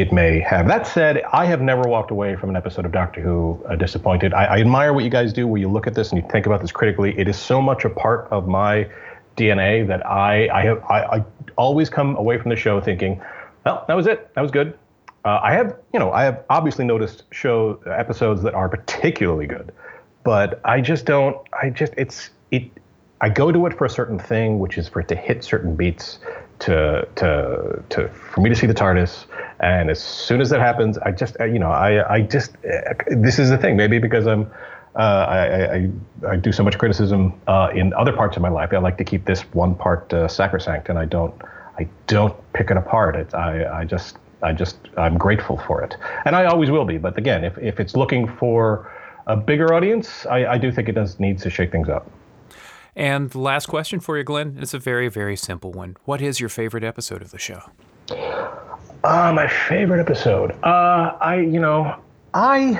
it may have. That said, I have never walked away from an episode of Doctor Who uh, disappointed. I, I, admire what you guys do, where you look at this and you think about this critically. It is so much a part of my DNA that I I have I, I always come away from the show thinking, well, that was it. That was good. Uh, I have you know I have obviously noticed show episodes that are particularly good, but I just don't. I just it's it. I go to it for a certain thing, which is for it to hit certain beats, to to to for me to see the TARDIS. And as soon as that happens, I just you know I I just uh, this is the thing. Maybe because I'm. Uh, I, I, I do so much criticism uh, in other parts of my life. I like to keep this one part uh, sacrosanct, and I don't I don't pick it apart. It's, I I just I just I'm grateful for it, and I always will be. But again, if if it's looking for a bigger audience, I, I do think it does needs to shake things up. And the last question for you, Glen, it's a very, very simple one. What is your favorite episode of the show? Uh, my favorite episode. Uh, I, you know, I,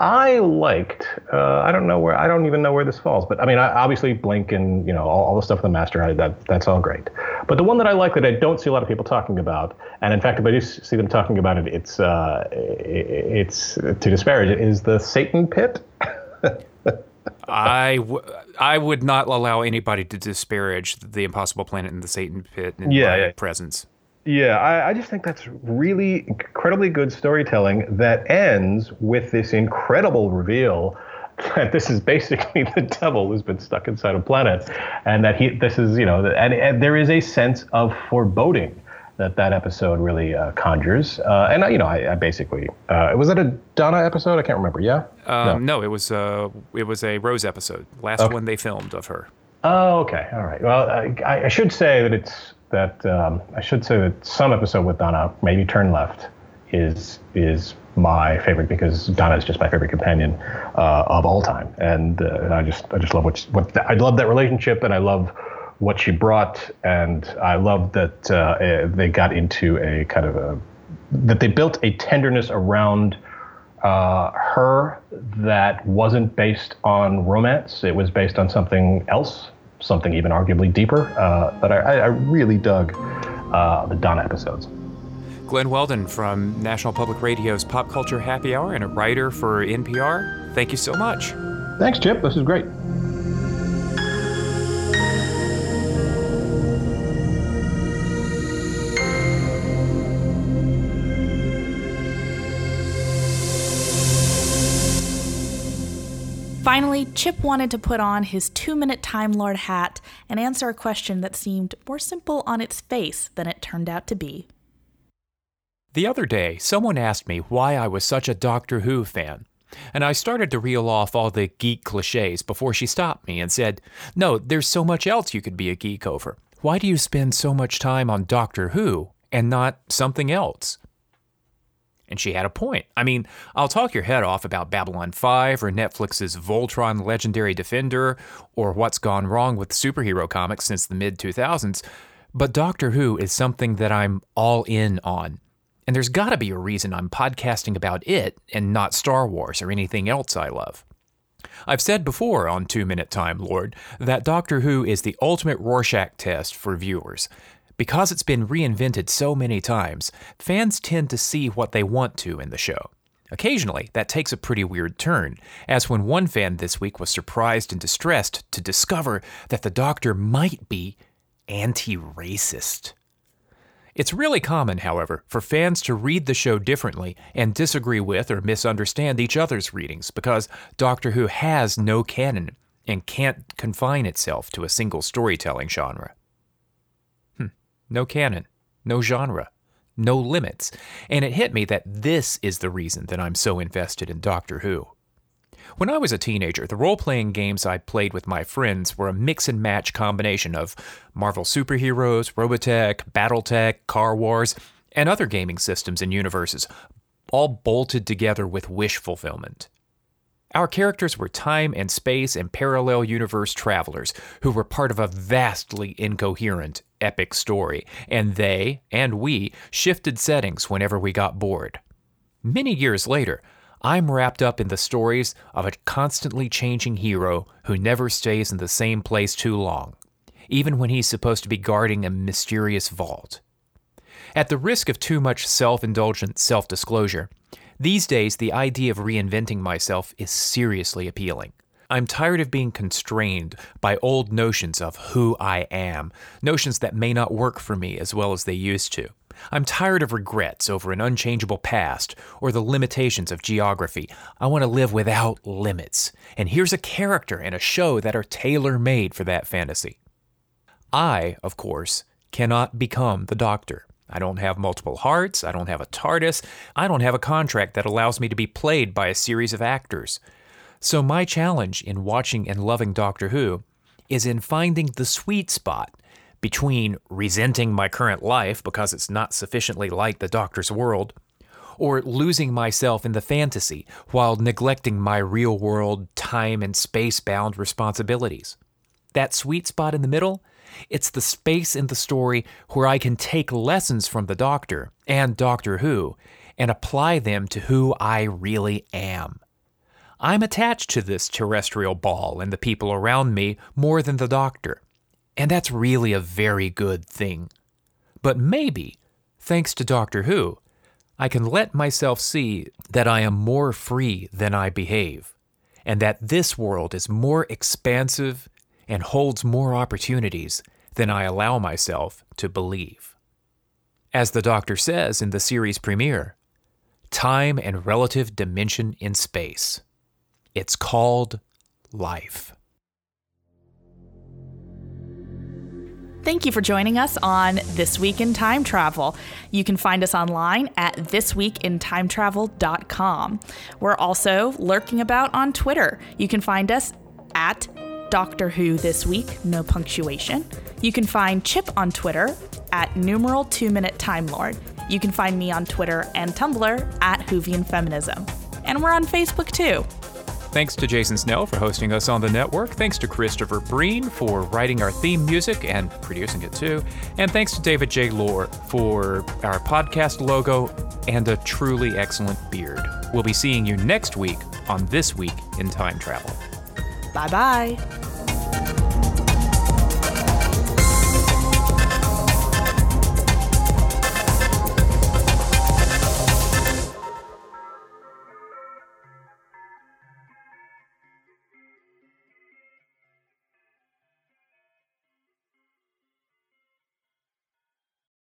I liked. Uh, I don't know where. I don't even know where this falls. But I mean, I, obviously, Blink and you know all, all the stuff with the Master. I, that that's all great. But the one that I like that I don't see a lot of people talking about, and in fact, if I do see them talking about it, it's uh, it's to disparage it, is the Satan Pit. I, w- I would not allow anybody to disparage the Impossible Planet and the Satan Pit in Yeah, my yeah. presence. Yeah, I, I just think that's really incredibly good storytelling that ends with this incredible reveal that this is basically the devil who's been stuck inside a planet, and that he this is you know and, and there is a sense of foreboding that that episode really uh, conjures. Uh, and I, you know, I, I basically uh, was that a Donna episode? I can't remember. Yeah. Um, no. it was uh, it was a Rose episode, last one they filmed of her. Oh, okay. All right. Well, I, I should say that it's that um, I should say that some episode with Donna, maybe Turn Left, is is my favorite because Donna is just my favorite companion uh, of all time, and, uh, and I just I just love what what I love that relationship, and I love what she brought, and I love that uh, they got into a kind of a that they built a tenderness around uh, her that wasn't based on romance. It was based on something else, something even arguably deeper. Uh, but I, I really dug uh, the Donna episodes. Glen Weldon from National Public Radio's Pop Culture Happy Hour and a writer for NPR. Thank you so much. Thanks, Chip. This is great. Finally, Chip wanted to put on his two minute Time Lord hat and answer a question that seemed more simple on its face than it turned out to be. The other day, someone asked me why I was such a Doctor Who fan. And I started to reel off all the geek cliches before she stopped me and said, No, there's so much else you could be a geek over. Why do you spend so much time on Doctor Who and not something else? And she had a point. I mean, I'll talk your head off about Babylon 5 or Netflix's Voltron Legendary Defender or what's gone wrong with superhero comics since the mid 2000s, but Doctor Who is something that I'm all in on. And there's got to be a reason I'm podcasting about it and not Star Wars or anything else I love. I've said before on Two Minute Time Lord that Doctor Who is the ultimate Rorschach test for viewers. Because it's been reinvented so many times, fans tend to see what they want to in the show. Occasionally, that takes a pretty weird turn, as when one fan this week was surprised and distressed to discover that the Doctor might be anti racist. It's really common, however, for fans to read the show differently and disagree with or misunderstand each other's readings because Doctor Who has no canon and can't confine itself to a single storytelling genre. No canon, no genre, no limits. And it hit me that this is the reason that I'm so invested in Doctor Who. When I was a teenager, the role playing games I played with my friends were a mix and match combination of Marvel superheroes, Robotech, Battletech, Car Wars, and other gaming systems and universes, all bolted together with wish fulfillment. Our characters were time and space and parallel universe travelers who were part of a vastly incoherent, epic story, and they, and we, shifted settings whenever we got bored. Many years later, I'm wrapped up in the stories of a constantly changing hero who never stays in the same place too long, even when he's supposed to be guarding a mysterious vault. At the risk of too much self indulgent self disclosure, these days the idea of reinventing myself is seriously appealing. I'm tired of being constrained by old notions of who I am, notions that may not work for me as well as they used to. I'm tired of regrets over an unchangeable past or the limitations of geography. I want to live without limits. And here's a character and a show that are tailor made for that fantasy. I, of course, cannot become the doctor. I don't have multiple hearts. I don't have a TARDIS. I don't have a contract that allows me to be played by a series of actors. So, my challenge in watching and loving Doctor Who is in finding the sweet spot between resenting my current life because it's not sufficiently like the Doctor's world, or losing myself in the fantasy while neglecting my real world, time and space bound responsibilities. That sweet spot in the middle it's the space in the story where I can take lessons from the Doctor and Doctor Who and apply them to who I really am. I'm attached to this terrestrial ball and the people around me more than the Doctor, and that's really a very good thing. But maybe, thanks to Doctor Who, I can let myself see that I am more free than I behave, and that this world is more expansive and holds more opportunities than I allow myself to believe. As the Doctor says in the series premiere, time and relative dimension in space. It's called life. Thank you for joining us on This Week in Time Travel. You can find us online at thisweekintimetravel.com. We're also lurking about on Twitter. You can find us at Doctor Who This Week, no punctuation. You can find Chip on Twitter at numeral 2 minute Time Lord. You can find me on Twitter and Tumblr at Whovian Feminism. And we're on Facebook too. Thanks to Jason Snell for hosting us on the network. Thanks to Christopher Breen for writing our theme music and producing it too. And thanks to David J. Loehr for our podcast logo and a truly excellent beard. We'll be seeing you next week on This Week in Time Travel. 拜拜。